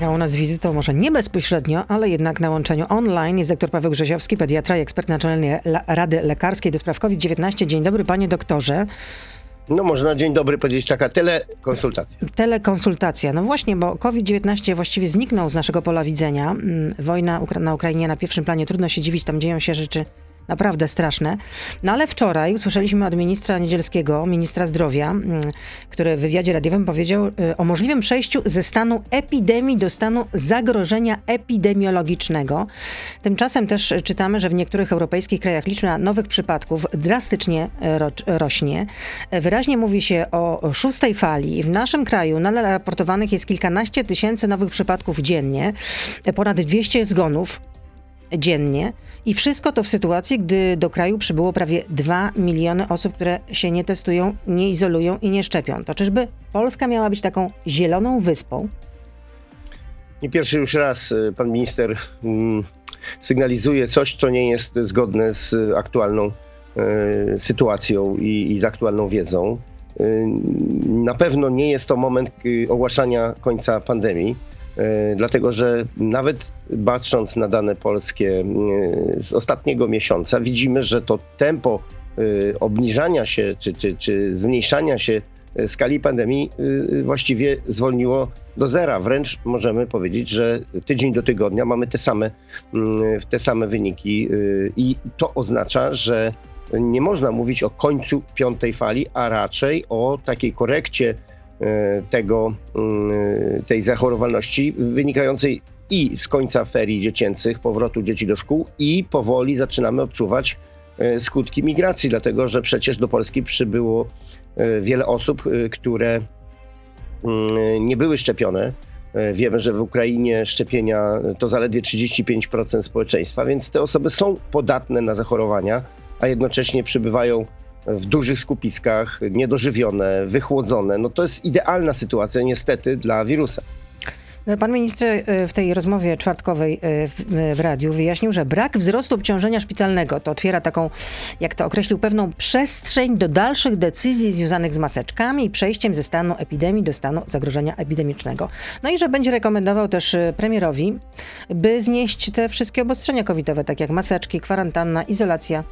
A u nas wizytą może nie bezpośrednio, ale jednak na łączeniu online jest dr Paweł Grzeziowski, pediatra i ekspert Naczelnej Rady Lekarskiej do spraw COVID-19. Dzień dobry panie doktorze. No można dzień dobry powiedzieć taka telekonsultacja. Telekonsultacja. No właśnie, bo COVID-19 właściwie zniknął z naszego pola widzenia. Mm, wojna na Ukrainie na pierwszym planie, trudno się dziwić, tam dzieją się rzeczy naprawdę straszne. No ale wczoraj usłyszeliśmy od ministra Niedzielskiego, ministra zdrowia, mm, który w wywiadzie radiowym powiedział y, o możliwym przejściu ze stanu epidemii do stanu zagrożenia epidemiologicznego. Tymczasem też czytamy, że w niektórych europejskich krajach liczba nowych przypadków drastycznie e, ro rośnie. Wyraźnie mówi się o szóstej fali. W naszym kraju nadal raportowanych jest kilkanaście tysięcy nowych przypadków dziennie, ponad 200 zgonów dziennie. I wszystko to w sytuacji, gdy do kraju przybyło prawie 2 miliony osób, które się nie testują, nie izolują i nie szczepią. To czyżby Polska miała być taką zieloną wyspą? Nie pierwszy już raz y, pan minister mm, sygnalizuje coś, co nie jest zgodne z aktualną y, sytuacją i, i z aktualną wiedzą. Y, na pewno nie jest to moment ogłaszania końca pandemii. E, dlatego że nawet patrząc na dane polskie e, z ostatniego miesiąca, widzimy, że to tempo e, obniżania się czy, czy, czy zmniejszania się skali pandemii właściwie zwolniło do zera. Wręcz możemy powiedzieć, że tydzień do tygodnia mamy te same, te same wyniki i to oznacza, że nie można mówić o końcu piątej fali, a raczej o takiej korekcie tego, mm, tej zachorowalności wynikającej i z końca ferii dziecięcych, powrotu dzieci do szkół i powoli zaczynamy odczuwać e, skutki migracji, dlatego że przecież do Polski przybyło e, wiele osób, które mm, nie były szczepione. Wiemy, że w Ukrainie szczepienia to zaledwie 35% społeczeństwa, więc te osoby są podatne na zachorowania, a jednocześnie przybywają w dużych skupiskach, niedożywione, wychłodzone. No to jest idealna sytuacja niestety dla wirusa. No, pan minister e, w tej rozmowie czwartkowej e, w, e, w, radiu wyjaśnił, że brak wzrostu obciążenia szpitalnego to otwiera taką, jak to określił, pewną przestrzeń do dalszych decyzji związanych z maseczkami i przejściem ze stanu epidemii do stanu zagrożenia epidemicznego. No i że będzie rekomendował też premierowi, by znieść te wszystkie obostrzenia covidowe, tak jak maseczki, kwarantanna, izolacja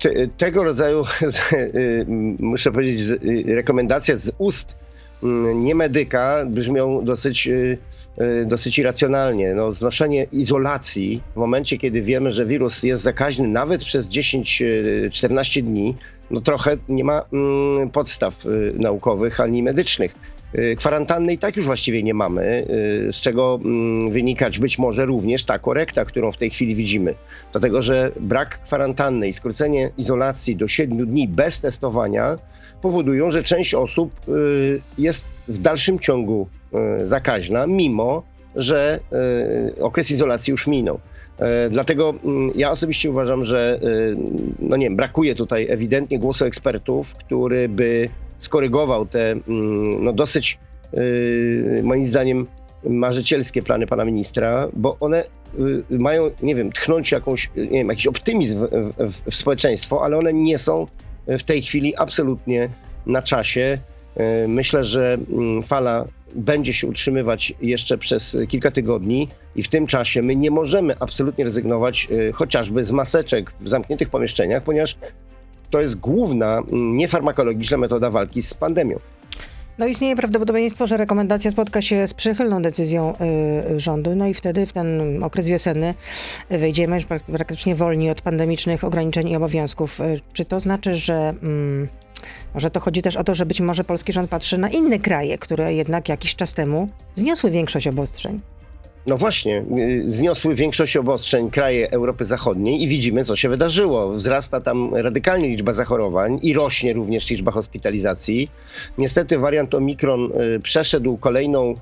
te, tego rodzaju, y, muszę powiedzieć, y, rekomendacje z ust mm, nie medyka brzmią dosyć, y, dosyć irracjonalnie. No, znoszenie izolacji w momencie, kiedy wiemy, że wirus jest zakaźny nawet przez 10-14 dni, no trochę nie ma mm, podstaw naukowych ani medycznych. Y, kwarantanny i tak już właściwie nie mamy, y, z czego mm, wynikać być może również ta korekta, którą w tej chwili widzimy. Dlatego, że brak kwarantanny i skrócenie izolacji do 7 dni bez testowania powodują, że część osób y, jest w dalszym ciągu zakaźna, mimo że okres izolacji już minął. Dlatego mm, ja osobiście uważam, że no nie wiem, brakuje tutaj ewidentnie głosu ekspertów, który by skorygował te mm, no, dosyć, yy, moim zdaniem, marzycielskie plany pana ministra, bo one yy, mają, nie wiem, tchnąć jakąś, nie wiem, jakiś optymizm w, w, w społeczeństwo, ale one nie są w tej chwili absolutnie na czasie. Yy, myślę, że mm, fala będzie się utrzymywać jeszcze przez kilka tygodni i w tym czasie my nie możemy absolutnie rezygnować chociażby z maseczek w zamkniętych pomieszczeniach, ponieważ to jest główna mm, niefarmakologiczna metoda walki z pandemią. No istnieje prawdopodobieństwo, że rekomendacja spotka się z przychylną decyzją y, rządu, no i wtedy w ten okres wiosenny wejdziemy już praktycznie wolni od pandemicznych ograniczeń i obowiązków. Y, czy to znaczy, że mm, może to chodzi też o to, że być może polski rząd patrzy na inne kraje, które jednak jakiś czas temu zniosły większość obostrzeń? No właśnie, y, zniosły większość obostrzeń kraje Europy Zachodniej i widzimy, co się wydarzyło. Wzrasta tam radykalnie liczba zachorowań i rośnie również liczba hospitalizacji. Niestety wariant Omikron y, przeszedł kolejną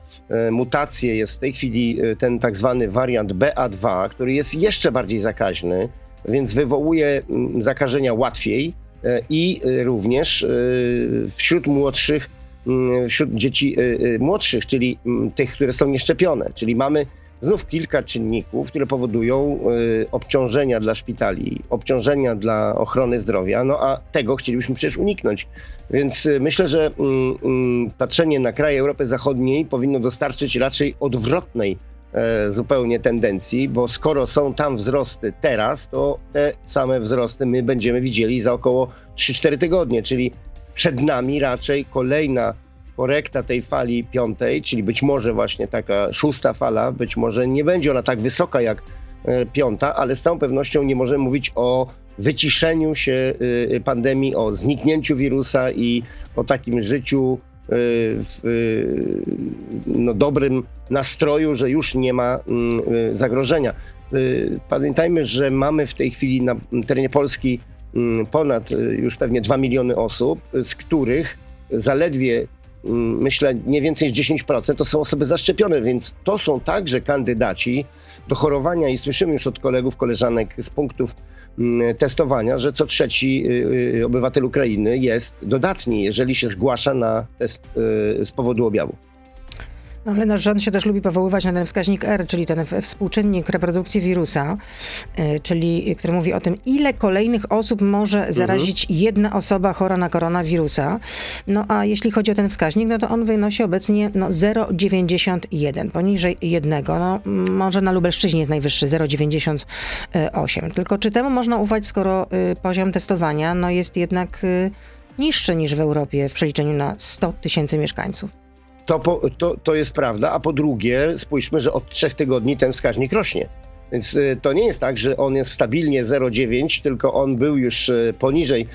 y, mutację. Jest w tej chwili ten tak zwany wariant BA2, który jest jeszcze bardziej zakaźny, więc wywołuje mm, zakażenia łatwiej i również wśród młodszych wśród dzieci y, y, młodszych, czyli mm, tych, które są nieszczepione. Czyli mamy znów kilka czynników, które powodują y, obciążenia dla szpitali, obciążenia dla ochrony zdrowia, no a tego chcielibyśmy przecież uniknąć. Więc myślę, że y, patrzenie na kraje Europy Zachodniej powinno dostarczyć raczej odwrotnej e, zupełnie tendencji, bo skoro są tam wzrosty teraz, to te same wzrosty my będziemy widzieli za około 3-4 tygodnie, czyli przed nami raczej kolejna korekta tej fali piątej, czyli być może właśnie taka szósta fala, być może nie będzie ona tak wysoka jak e, piąta, ale z całą pewnością nie możemy mówić o wyciszeniu się e, pandemii, o zniknięciu wirusa i o takim życiu e, w no, dobrym nastroju, że już nie ma mm, zagrożenia. Pamiętajmy, że mamy w tej chwili na terenie Polski ponad już pewnie 2 miliony osób, z których zaledwie Mm, myślę, nie więcej niż 10% to są osoby zaszczepione, więc to są także kandydaci do chorowania i słyszymy już od kolegów, koleżanek z punktów mm, testowania, że co trzeci y, y, obywatel Ukrainy jest dodatni, jeżeli się zgłasza na test y, z powodu objawu. No, ale nasz rząd się też lubi powoływać na ten wskaźnik R, czyli ten współczynnik reprodukcji wirusa, y, czyli który mówi o tym, ile kolejnych osób może mhm. zarazić mhm. jedna osoba chora na koronawirusa. No a jeśli chodzi o ten wskaźnik, no to on wynosi obecnie no, 0,91, poniżej jednego. No, może na Lubelszczyźnie jest najwyższy, 0,98. Tylko czy temu można ufać, skoro y, poziom testowania no, jest jednak y, niższy niż w Europie w przeliczeniu na 100 tysięcy mieszkańców? To, to, to jest prawda, a po drugie spójrzmy, że od trzech tygodni ten wskaźnik rośnie. Więc y, to nie jest tak, że on jest stabilnie 0,9, tylko on był już y, poniżej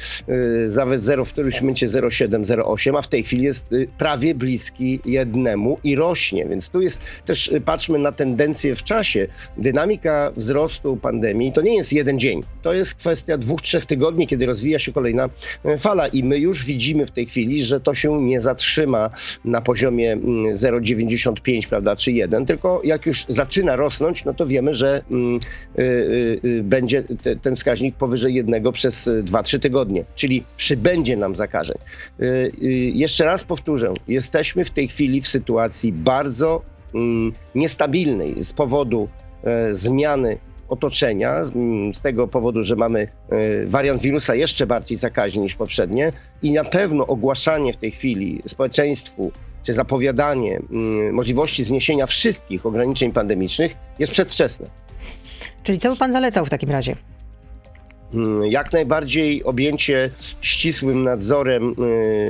nawet 0 w którymś momencie 0,7, 0,8, a w tej chwili jest y, prawie bliski jednemu i rośnie. Więc tu jest też, patrzmy na tendencję w czasie. Dynamika wzrostu pandemii to nie jest jeden dzień. To jest kwestia dwóch, trzech tygodni, kiedy rozwija się kolejna fala i my już widzimy w tej chwili, że to się nie zatrzyma na poziomie 0,95, mm, prawda, czy 1, tylko jak już zaczyna rosnąć, no to wiemy, że y, y, y, będzie ten wskaźnik powyżej jednego przez 2-3 tygodnie, czyli przybędzie nam zakażeń. Jeszcze raz powtórzę, jesteśmy w tej chwili w sytuacji bardzo mm, niestabilnej z powodu e, zmiany otoczenia, z tego powodu, że mamy e, wariant wirusa jeszcze bardziej zakaźny niż poprzednie i na pewno ogłaszanie w tej chwili społeczeństwu czy zapowiadanie mm, możliwości zniesienia wszystkich ograniczeń pandemicznych jest przedwczesne. Czyli co by pan zalecał w takim razie? Mm, jak najbardziej objęcie ścisłym nadzorem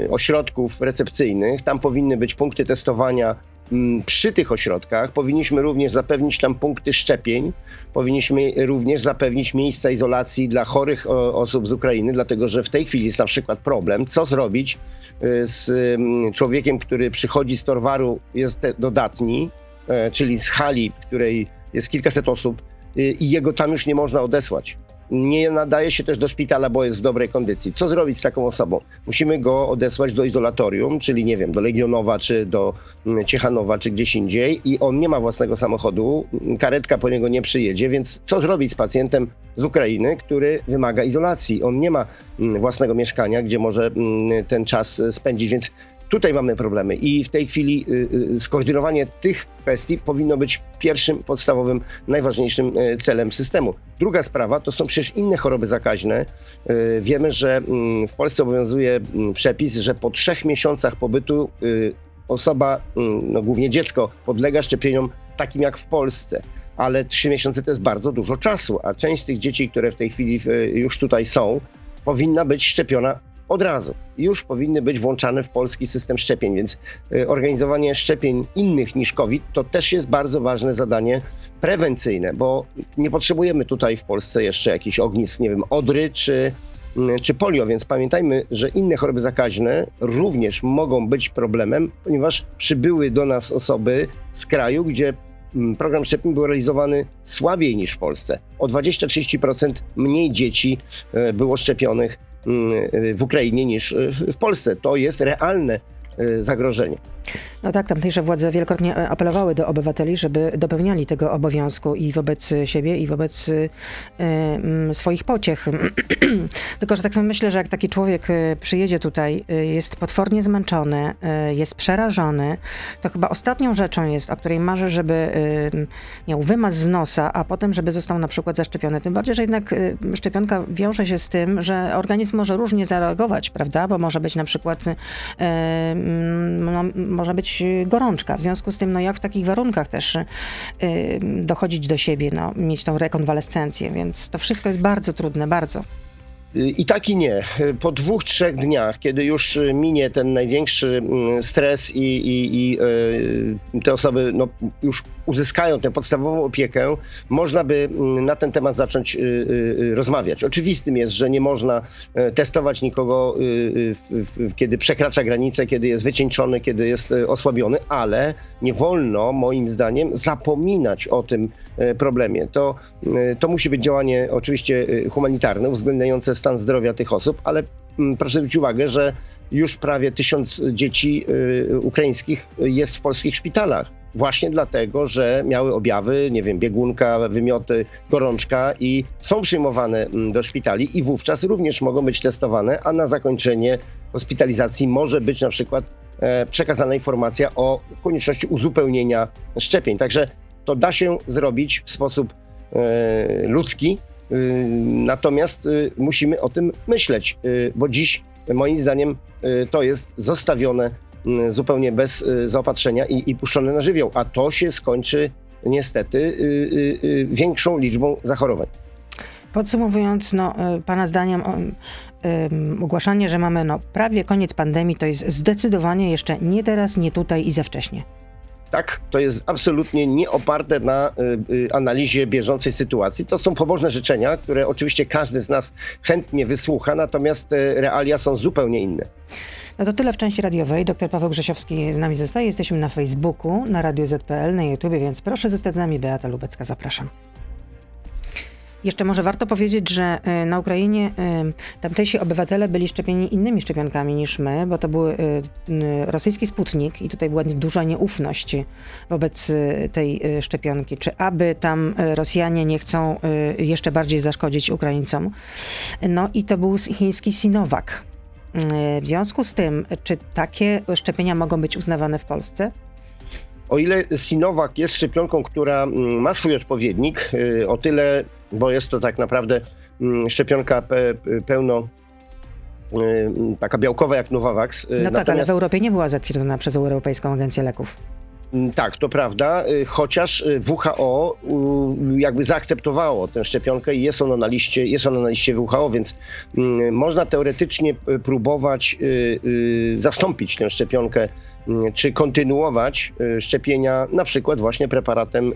y, ośrodków recepcyjnych. Tam powinny być punkty testowania mm, przy tych ośrodkach. Powinniśmy również zapewnić tam punkty szczepień. Powinniśmy również zapewnić miejsca izolacji dla chorych osób z Ukrainy, dlatego że w tej chwili jest na przykład problem, co zrobić y, z mm, człowiekiem, który przychodzi z Torwaru, jest dodatni, e, czyli z hali, w której jest kilkaset osób Y, i jego tam już nie można odesłać. Nie nadaje się też do szpitala, bo jest w dobrej kondycji. Co zrobić z taką osobą? Musimy go odesłać do izolatorium, czyli nie wiem, do Legionowa, czy do mm, Ciechanowa, czy gdzieś indziej i on nie ma własnego samochodu, karetka po niego nie przyjedzie, więc co zrobić z pacjentem z Ukrainy, który wymaga izolacji? On nie ma mm, własnego mieszkania, gdzie może mm, ten czas spędzić, więc Tutaj mamy problemy i w tej chwili y, y, skoordynowanie tych kwestii powinno być pierwszym, podstawowym, najważniejszym y, celem systemu. Druga sprawa to są przecież inne choroby zakaźne. Wiemy, że mm, w Polsce obowiązuje mm, przepis, że po trzech miesiącach pobytu osoba, mm, no głównie dziecko, podlega szczepieniom takim jak w Polsce ale trzy miesiące to jest bardzo dużo czasu, a część z tych dzieci, które w tej chwili już tutaj są, powinna być szczepiona od razu. Już powinny być włączane w polski system szczepień, więc y, organizowanie szczepień innych niż COVID to też jest bardzo ważne zadanie prewencyjne, bo nie potrzebujemy tutaj w Polsce jeszcze jakichś ognisk, nie wiem, odry czy, mm, czy polio, więc pamiętajmy, że inne choroby zakaźne również mogą być problemem, ponieważ przybyły do nas osoby z kraju, gdzie mm, program szczepień był realizowany słabiej niż w Polsce. O 20-30% mniej dzieci y, było szczepionych w Ukrainie niż w Polsce. To jest realne zagrożenie. No tak, tamtejsze władze wielokrotnie apelowały do obywateli, żeby dopełniali tego obowiązku i wobec siebie, i wobec y, y, swoich pociech. Tylko, że tak sobie myślę, że jak taki człowiek przyjedzie tutaj, jest potwornie zmęczony, jest przerażony, to chyba ostatnią rzeczą jest, o której marzy, żeby miał wymaz z nosa, a potem, żeby został na przykład zaszczepiony. Tym bardziej, że jednak szczepionka wiąże się z tym, że organizm może różnie zareagować, prawda? Bo może być na przykład, no, może być gorączka. W związku z tym, no jak w takich warunkach też dochodzić do siebie, no, mieć tą rekonwalescencję, więc to wszystko jest bardzo trudne, bardzo. I tak i nie. Po dwóch, trzech dniach, kiedy już minie ten największy mm, stres i, i, i e, te osoby no, już uzyskają tę podstawową opiekę, można by mm, na ten temat zacząć y, y, y, rozmawiać. Oczywistym jest, że nie można e, testować nikogo, kiedy przekracza granicę, kiedy jest wycieńczony, kiedy jest e, osłabiony, ale nie wolno, moim zdaniem, zapominać o tym problemie. To, to musi być działanie oczywiście humanitarne, uwzględniające stan zdrowia tych osób, ale mm, proszę zwrócić uwagę, że już prawie tysiąc dzieci y, ukraińskich jest w polskich szpitalach. Właśnie dlatego, że miały objawy, nie wiem, biegunka, wymioty, gorączka i są przyjmowane mm, do szpitali i wówczas również mogą być testowane, a na zakończenie hospitalizacji może być na przykład e, przekazana informacja o konieczności uzupełnienia szczepień. Także to da się zrobić w sposób e, ludzki, natomiast y, musimy o tym myśleć, y, bo dziś moim zdaniem to jest zostawione zupełnie bez zaopatrzenia i, i puszczone na żywioł, a to się skończy niestety większą liczbą zachorowań. Podsumowując, no, Pana zdaniem ogłaszanie, że mamy no, prawie koniec pandemii, to jest zdecydowanie jeszcze nie teraz, nie tutaj i za wcześnie. Tak, to jest absolutnie nieoparte na y, y, analizie bieżącej sytuacji. To są pobożne życzenia, które oczywiście każdy z nas chętnie wysłucha, natomiast y, realia są zupełnie inne. No to tyle w części radiowej. Dr Paweł Grzesiowski z nami zostaje. Jesteśmy na Facebooku, na Radio ZPL, na YouTube, więc proszę zostać z nami. Beata Lubecka, zapraszam. Jeszcze może warto powiedzieć, że y, na Ukrainie y, tamtejsi obywatele byli szczepieni innymi szczepionkami niż my, bo to był y, rosyjski Sputnik i tutaj była duża nieufność wobec tej szczepionki. Czy aby tam Rosjanie nie chcą jeszcze bardziej zaszkodzić Ukraińcom? No i to był chiński Sinovac. W związku z tym, czy takie szczepienia mogą być uznawane w Polsce? O ile Sinovac jest szczepionką, która mm, ma swój odpowiednik, o tyle bo jest to tak naprawdę mm, szczepionka pełno y, taka białkowa jak Novavax. Y, no Natomiast... tak, ale w Europie nie była zatwierdzona przez Europejską Agencję Leków. Mm, tak, to prawda, y, chociaż WHO jakby zaakceptowało tę szczepionkę i jest ona na liście, jest ona na liście WHO, więc mm, można teoretycznie próbować zastąpić tę szczepionkę czy kontynuować szczepienia na przykład właśnie preparatem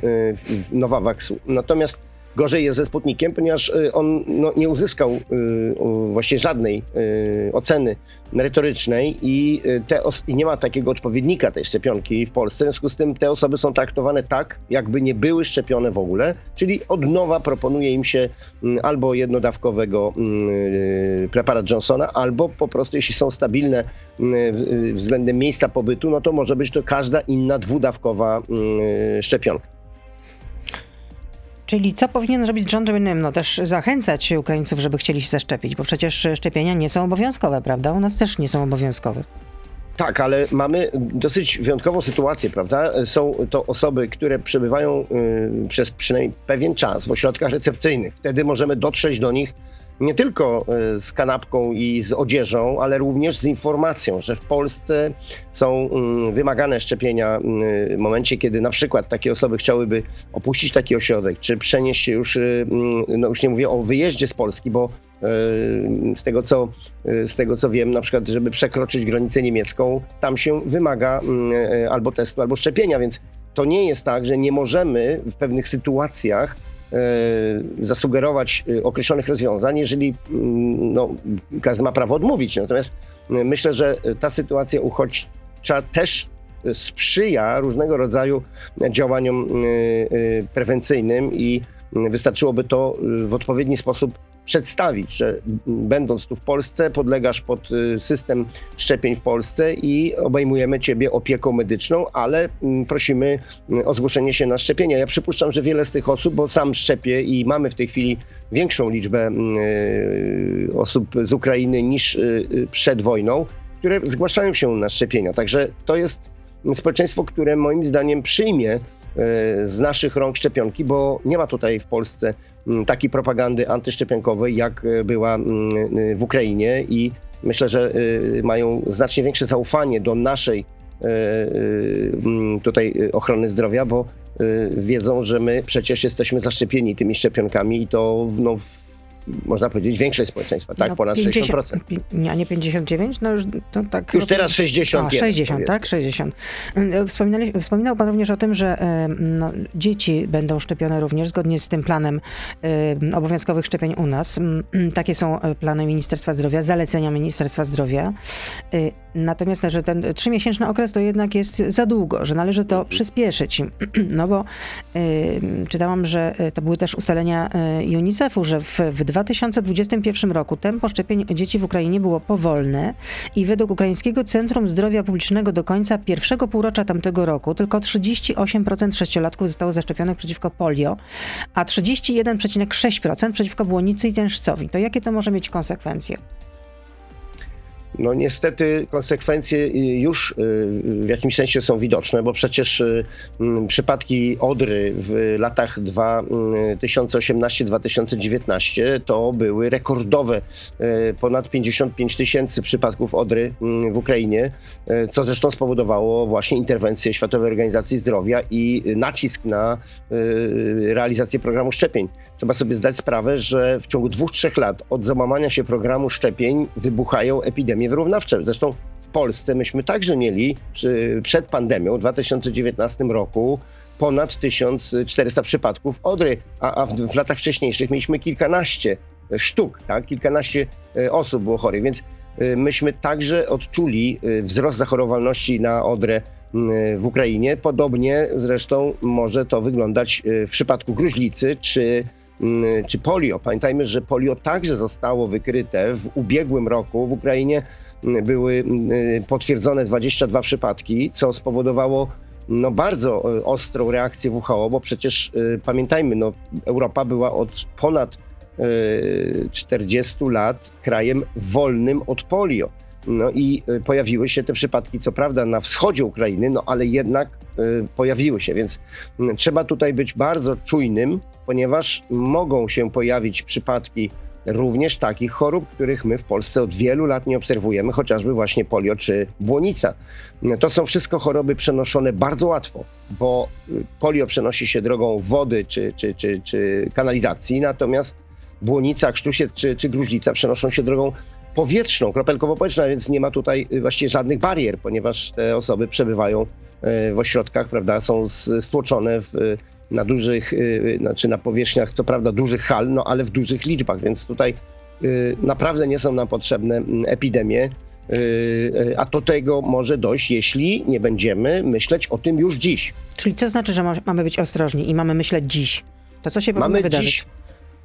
Novavaxu. Natomiast Gorzej jest ze Sputnikiem, ponieważ y, on no, nie uzyskał y, właśnie żadnej y, oceny merytorycznej i, te i nie ma takiego odpowiednika tej szczepionki w Polsce. W związku z tym te osoby są traktowane tak, jakby nie były szczepione w ogóle, czyli od nowa proponuje im się mm, albo jednodawkowego mm, preparat Johnsona, albo po prostu jeśli są stabilne mm, względem miejsca pobytu, no to może być to każda inna dwudawkowa szczepionka. Czyli co powinien zrobić rząd, żeby no, też zachęcać Ukraińców, żeby chcieli się zaszczepić? Bo przecież szczepienia nie są obowiązkowe, prawda? U nas też nie są obowiązkowe. Tak, ale mamy dosyć wyjątkową sytuację, prawda? Są to osoby, które przebywają y, przez przynajmniej pewien czas w ośrodkach recepcyjnych. Wtedy możemy dotrzeć do nich nie tylko e, z kanapką i z odzieżą, ale również z informacją, że w Polsce są mm, wymagane szczepienia mm, w momencie, kiedy na przykład takie osoby chciałyby opuścić taki ośrodek, czy przenieść się już, y, mm, no już nie mówię o wyjeździe z Polski, bo e, z tego, co, e, z tego co wiem, na przykład, żeby przekroczyć granicę niemiecką, tam się wymaga albo testu, albo szczepienia, więc to nie jest tak, że nie możemy w pewnych sytuacjach E, zasugerować e, określonych rozwiązań, jeżeli mm, no, każdy ma prawo odmówić. Natomiast e, myślę, że ta sytuacja uchodźcza też sprzyja różnego rodzaju działaniom prewencyjnym i wystarczyłoby to w odpowiedni sposób przedstawić, że będąc tu w Polsce, podlegasz pod system szczepień w Polsce i obejmujemy ciebie opieką medyczną, ale prosimy o zgłoszenie się na szczepienia. Ja przypuszczam, że wiele z tych osób, bo sam szczepię i mamy w tej chwili większą liczbę osób z Ukrainy niż przed wojną, które zgłaszają się na szczepienia. Także to jest społeczeństwo, które moim zdaniem przyjmie z naszych rąk szczepionki, bo nie ma tutaj w Polsce takiej propagandy antyszczepionkowej, jak e, była e, w Ukrainie i myślę, że mają znacznie większe zaufanie do naszej tutaj ochrony zdrowia, bo wiedzą, że my przecież jesteśmy zaszczepieni tymi szczepionkami i to no, można powiedzieć, większość społeczeństwa, tak? No, Ponad 50, 60%. A nie 59? No już, to tak, już teraz 60. A, 60, tak? 60. E, wspominali, wspominał Pan również o tym, że e, no, dzieci będą szczepione również zgodnie z tym planem e, obowiązkowych szczepień u nas. Takie są plany Ministerstwa Zdrowia, zalecenia Ministerstwa Zdrowia. Natomiast że ten trzymiesięczny okres to jednak jest za długo, że należy to przyspieszyć. No bo czytałam, że to były też ustalenia UNICEF-u, że w, w 2021 roku tempo szczepień dzieci w Ukrainie było powolne i według Ukraińskiego Centrum Zdrowia Publicznego do końca pierwszego półrocza tamtego roku tylko 38% sześciolatków zostało zaszczepionych przeciwko polio, a 31,6% przeciwko błonicy i tężcowi. To jakie to może mieć konsekwencje? No niestety konsekwencje y, już y, w jakimś sensie są widoczne, bo przecież y, przypadki Odry w latach 2018-2019 to były rekordowe, ponad 55 tysięcy przypadków Odry w Ukrainie, co zresztą spowodowało właśnie interwencję Światowej Organizacji Zdrowia i nacisk na realizację programu szczepień. Trzeba sobie zdać sprawę, że w ciągu dwóch, trzech lat od załamania się programu szczepień wybuchają epidemie wyrównawcze. Zresztą w Polsce myśmy także mieli przed pandemią w 2019 roku ponad 1400 przypadków odry, a, w, latach wcześniejszych mieliśmy kilkanaście sztuk, tak? kilkanaście e, osób było chorych, więc e, myśmy także odczuli e, wzrost zachorowalności na odrę w Ukrainie. Podobnie zresztą może to wyglądać w przypadku gruźlicy czy czy polio. Pamiętajmy, że polio także zostało wykryte w ubiegłym roku. W Ukrainie mm, były mm, potwierdzone 22 przypadki, co spowodowało no, bardzo e, ostrą reakcję WHO, bo przecież e, pamiętajmy, no, Europa była od ponad 40 e, lat krajem wolnym od polio. No i y, pojawiły się te przypadki, co prawda na wschodzie Ukrainy, no ale jednak y, pojawiły się, więc y, trzeba tutaj być bardzo czujnym, ponieważ mogą się pojawić przypadki również takich chorób, których my w Polsce od wielu lat nie obserwujemy, chociażby właśnie polio czy błonica. To są wszystko choroby przenoszone bardzo łatwo, bo polio przenosi się drogą wody czy, czy, czy, czy kanalizacji, natomiast błonica, krztusiec czy, czy gruźlica przenoszą się drogą powietrzną, kropelkowo-powietrzną, więc nie ma tutaj y, właściwie żadnych barier, ponieważ te osoby przebywają y, w ośrodkach, prawda, są stłoczone w, y, na dużych, znaczy na powierzchniach, co prawda dużych hal, no ale w dużych liczbach, więc tutaj naprawdę nie są nam potrzebne mm, epidemie, a do tego może dojść, jeśli nie będziemy myśleć o tym już dziś. Czyli co znaczy, że mamy być ostrożni i mamy myśleć dziś? To co się powinno mamy wydarzyć? Dziś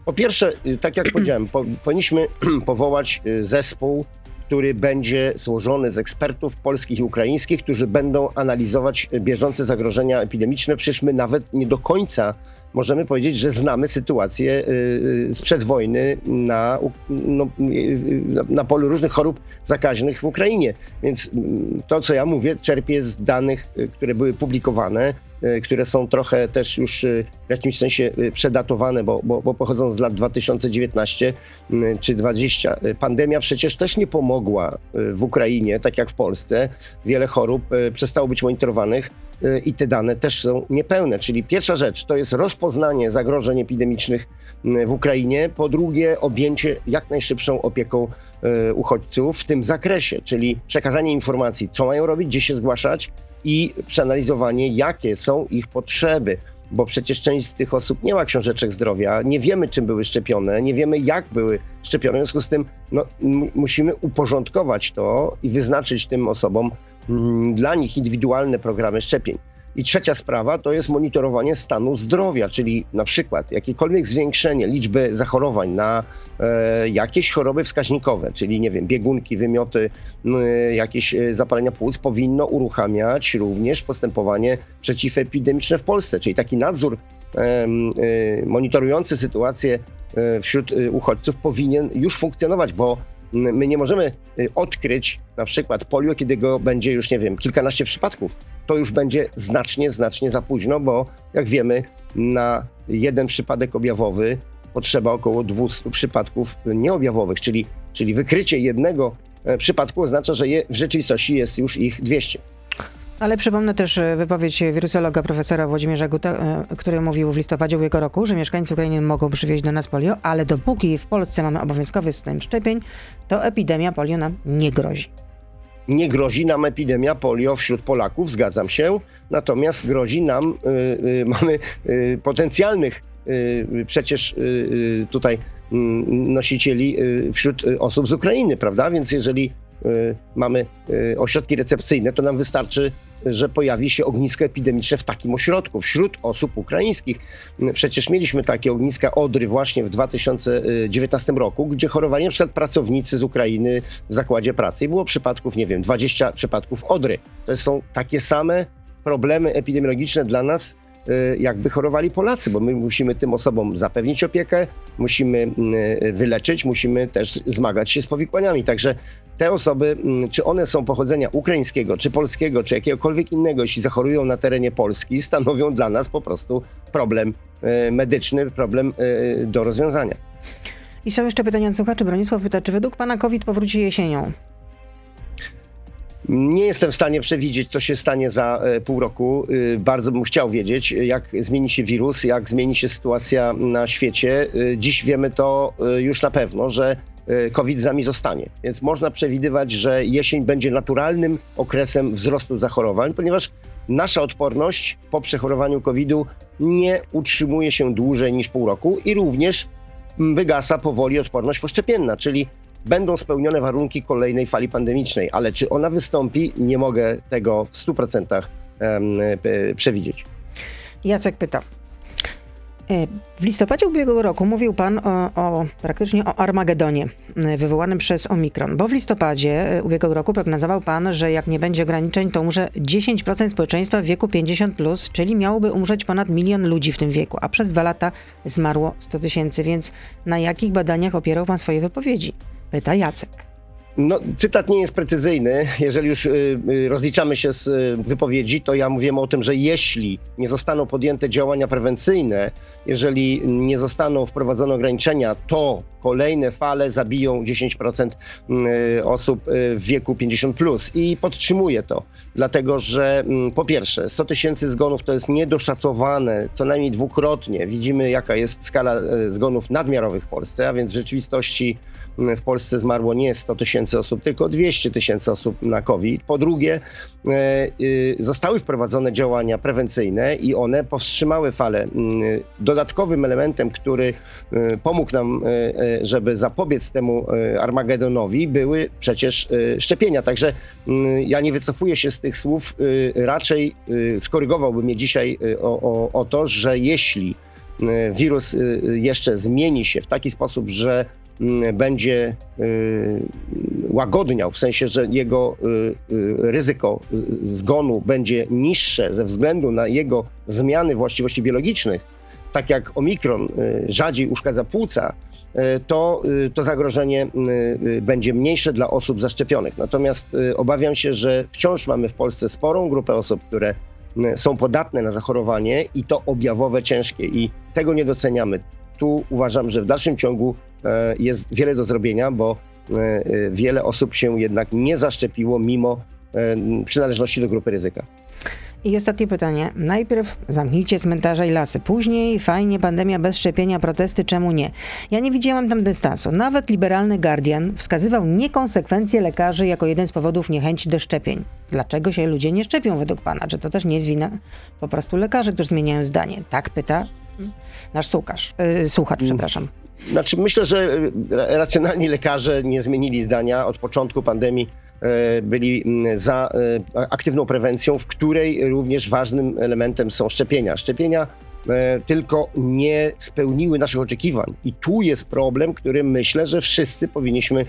po pierwsze, y, tak jak powiedziałem, po, powinniśmy powołać y, zespół, który będzie złożony z ekspertów polskich i ukraińskich, którzy będą analizować y, bieżące zagrożenia epidemiczne. Przecież my nawet nie do końca możemy powiedzieć, że znamy sytuację sprzed wojny na, no, na polu różnych chorób zakaźnych w Ukrainie. Więc mm, to, co ja mówię, czerpię z danych, które były publikowane które są trochę też już e, w jakimś sensie e, przedatowane, bo, bo, bo pochodzą z lat 2019 czy 20. Pandemia przecież też nie pomogła w Ukrainie, tak jak w Polsce. Wiele chorób przestało być monitorowanych i te dane też są niepełne. Czyli pierwsza rzecz to jest rozpoznanie zagrożeń epidemicznych w Ukrainie, po drugie objęcie jak najszybszą opieką uchodźców w tym zakresie, czyli przekazanie informacji, co mają robić, gdzie się zgłaszać, i przeanalizowanie, jakie są ich potrzeby. Bo przecież część z tych osób nie ma książeczek zdrowia, nie wiemy, czym były szczepione, nie wiemy, jak były szczepione. W związku z tym no, musimy uporządkować to i wyznaczyć tym osobom mm, dla nich indywidualne programy szczepień. I trzecia sprawa to jest monitorowanie stanu zdrowia, czyli na przykład jakiekolwiek zwiększenie liczby zachorowań na e, jakieś choroby wskaźnikowe, czyli nie wiem, biegunki, wymioty, e, jakieś zapalenia płuc, powinno uruchamiać również postępowanie przeciwepidemiczne w Polsce, czyli taki nadzór e, monitorujący sytuację e, wśród e, uchodźców powinien już funkcjonować, bo My nie możemy y, odkryć na przykład polio, kiedy go będzie już, nie wiem, kilkanaście przypadków. To już będzie znacznie, znacznie za późno, bo jak wiemy, na jeden przypadek objawowy potrzeba około 200 przypadków nieobjawowych, czyli, czyli wykrycie jednego e, przypadku oznacza, że je, w rzeczywistości jest już ich 200. Ale przypomnę też e, wypowiedź wirusologa profesora Włodzimierza Guta, e, który mówił w listopadzie ubiegłego roku, że mieszkańcy Ukrainy mogą przywieźć do nas polio, ale dopóki w Polsce mamy obowiązkowy system szczepień, to epidemia polio nam nie grozi. Nie grozi nam epidemia polio wśród Polaków, zgadzam się, natomiast grozi nam, y, mamy potencjalnych przecież tutaj mm, nosicieli wśród osób z Ukrainy, prawda? Więc jeżeli mamy ośrodki recepcyjne, to nam wystarczy że pojawi się ognisko epidemiczne w takim ośrodku wśród osób ukraińskich. Przecież mieliśmy takie ogniska Odry właśnie w 2019 roku, gdzie chorowali na przykład pracownicy z Ukrainy w zakładzie pracy i było przypadków, nie wiem, 20 przypadków Odry. To są takie same problemy epidemiologiczne dla nas, Y, jakby chorowali Polacy, bo my musimy tym osobom zapewnić opiekę, musimy y, wyleczyć, musimy też zmagać się z powikłaniami. Także te osoby, mm, czy one są pochodzenia ukraińskiego, czy polskiego, czy jakiegokolwiek innego, jeśli zachorują na terenie Polski, stanowią dla nas po prostu problem y, medyczny, problem do rozwiązania. I są jeszcze pytania od słuchaczy. Bronisław pyta, czy według pana COVID powróci jesienią? Nie jestem w stanie przewidzieć, co się stanie za e, pół roku. E, bardzo bym chciał wiedzieć, jak zmieni się wirus, jak zmieni się sytuacja na świecie. E, dziś wiemy to już na pewno, że COVID z nami zostanie. Więc można przewidywać, że jesień będzie naturalnym okresem wzrostu zachorowań, ponieważ nasza odporność po przechorowaniu COVID-u nie utrzymuje się dłużej niż pół roku i również wygasa powoli odporność poszczepienna, czyli będą spełnione warunki kolejnej fali pandemicznej, ale czy ona wystąpi, nie mogę tego w 100% przewidzieć. Jacek pyta. E, w listopadzie ubiegłego roku mówił Pan o, o, praktycznie o Armagedonie e, wywołanym przez Omikron, bo w listopadzie e, ubiegłego roku prognozował Pan, że jak nie będzie ograniczeń, to umrze 10% społeczeństwa w wieku 50+, plus, czyli miałoby umrzeć ponad milion ludzi w tym wieku, a przez dwa lata zmarło 100 tysięcy, więc na jakich badaniach opierał Pan swoje wypowiedzi? Pyta Jacek. No, cytat nie jest precyzyjny. Jeżeli już y, y, rozliczamy się z y, wypowiedzi, to ja mówię o tym, że jeśli nie zostaną podjęte działania prewencyjne, jeżeli nie zostaną wprowadzone ograniczenia, to kolejne fale zabiją 10% osób w wieku 50. Plus. I podtrzymuję to, dlatego że po pierwsze, 100 tysięcy zgonów to jest niedoszacowane co najmniej dwukrotnie. Widzimy, jaka jest skala zgonów nadmiarowych w Polsce, a więc w rzeczywistości w Polsce zmarło nie 100 tysięcy osób, tylko 200 tysięcy osób na COVID. Po drugie, e, y, zostały wprowadzone działania prewencyjne i one powstrzymały falę. Mm, dodatkowym elementem, który y, pomógł nam, e, e, żeby zapobiec temu Armagedonowi, były przecież szczepienia. Także mm, ja nie wycofuję się z tych słów, raczej skorygowałbym je dzisiaj o, o, o to, że jeśli wirus jeszcze zmieni się w taki sposób, że będzie y, łagodniał, w sensie, że jego y, y, ryzyko zgonu będzie niższe ze względu na jego zmiany właściwości biologicznych, tak jak omikron rzadziej uszkadza płuca, to, to zagrożenie będzie mniejsze dla osób zaszczepionych. Natomiast obawiam się, że wciąż mamy w Polsce sporą grupę osób, które są podatne na zachorowanie i to objawowe ciężkie i tego nie doceniamy tu uważam, że w dalszym ciągu jest wiele do zrobienia, bo e, e, wiele osób się jednak nie zaszczepiło mimo przynależności do grupy ryzyka. I ostatnie pytanie. Najpierw zamknijcie cmentarze i lasy. Później fajnie, pandemia bez szczepienia, protesty, czemu nie? Ja nie widziałam tam dystansu. Nawet liberalny Guardian wskazywał niekonsekwencje lekarzy jako jeden z powodów niechęci do szczepień. Dlaczego się ludzie nie szczepią według pana? Czy to też nie jest wina po prostu lekarzy, którzy zmieniają zdanie? Tak pyta nasz słuchacz, yy, słuchacz, mm. przepraszam. Znaczy, myślę, że y, racjonalni lekarze nie zmienili zdania od początku pandemii. e, byli mm, za aktywną prewencją, w której również ważnym elementem są szczepienia. Szczepienia tylko nie spełniły naszych oczekiwań. I tu jest problem, który myślę, że wszyscy powinniśmy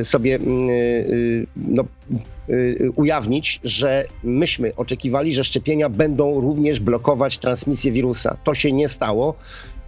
e, sobie mm, e, no, e, ujawnić, że myśmy oczekiwali, że szczepienia będą również blokować transmisję wirusa. To się nie stało.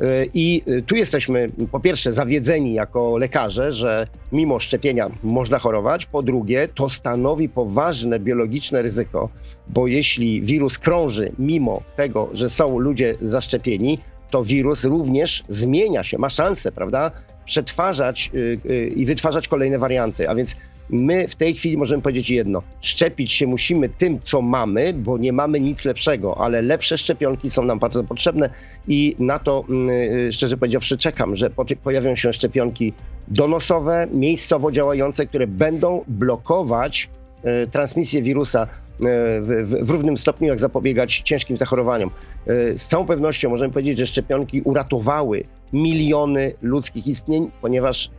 E, I tu jesteśmy po pierwsze zawiedzeni jako lekarze, że mimo szczepienia można chorować. Po drugie, to stanowi poważne biologiczne ryzyko, bo jeśli wirus krąży mimo tego, że są ludzie zaszczepieni, to wirus również zmienia się, ma szansę, prawda, przetwarzać y, i wytwarzać kolejne warianty. A więc my w tej chwili możemy powiedzieć jedno: szczepić się musimy tym, co mamy, bo nie mamy nic lepszego, ale lepsze szczepionki są nam bardzo potrzebne i na to, y, szczerze powiedziawszy, czekam, że po- pojawią się szczepionki donosowe, miejscowo działające, które będą blokować e, transmisję wirusa e, w, w, w równym stopniu, jak zapobiegać ciężkim zachorowaniom. Z całą pewnością możemy powiedzieć, że szczepionki uratowały miliony ludzkich istnień, ponieważ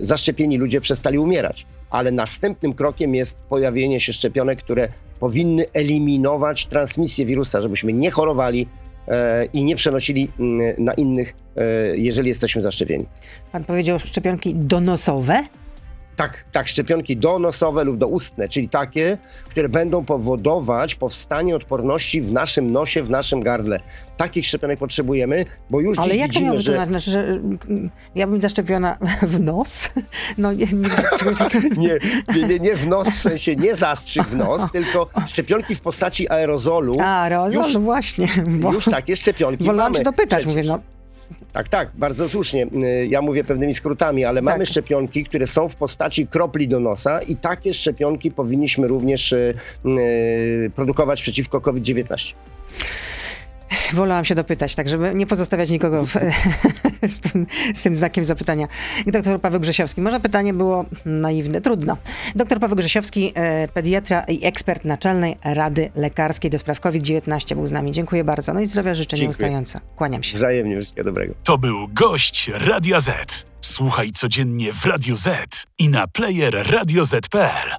zaszczepieni ludzie przestali umierać. Ale następnym krokiem jest pojawienie się szczepionek, które powinny eliminować transmisję wirusa, żebyśmy nie chorowali e, i nie przenosili na innych, e, jeżeli jesteśmy zaszczepieni. Pan powiedział szczepionki donosowe. Tak, tak, szczepionki donosowe lub doustne, czyli takie, które będą powodować powstanie odporności w naszym nosie, w naszym gardle. Takich szczepionek potrzebujemy, bo już Ale dziś jak to widzimy, miało że... wyglądać? Znaczy, że mm, ja bym zaszczepiona w nos? No nie, nie. Nie, nie, nie, w nos, w sensie nie zastrzyk w nos, tylko szczepionki w postaci aerozolu. A, rozum, Już- właśnie. Bo Już takie szczepionki wolałam mamy. się dopytać, Przecież. mówię, no Tak, tak, bardzo słusznie. Y, Ja mówię pewnymi skrótami, ale mamy Tak. szczepionki, które są w postaci kropli do nosa i takie szczepionki powinniśmy również y, y, produkować przeciwko COVID-19. wolałam się dopytać, tak żeby nie pozostawiać nikogo w, z, tym, z tym znakiem zapytania. Doktor Paweł Grzesiowski. Może pytanie było naiwne, trudno. Doktor Paweł Grzesiowski, e, pediatra i ekspert Naczelnej Rady Lekarskiej do spraw COVID-19 był z nami. Dziękuję bardzo. No i zdrowia życzę nieustająco. Kłaniam się. Wzajemnie wszystkiego dobrego. To był gość Radia Z. Słuchaj codziennie w Radio Z i na player radioz.pl.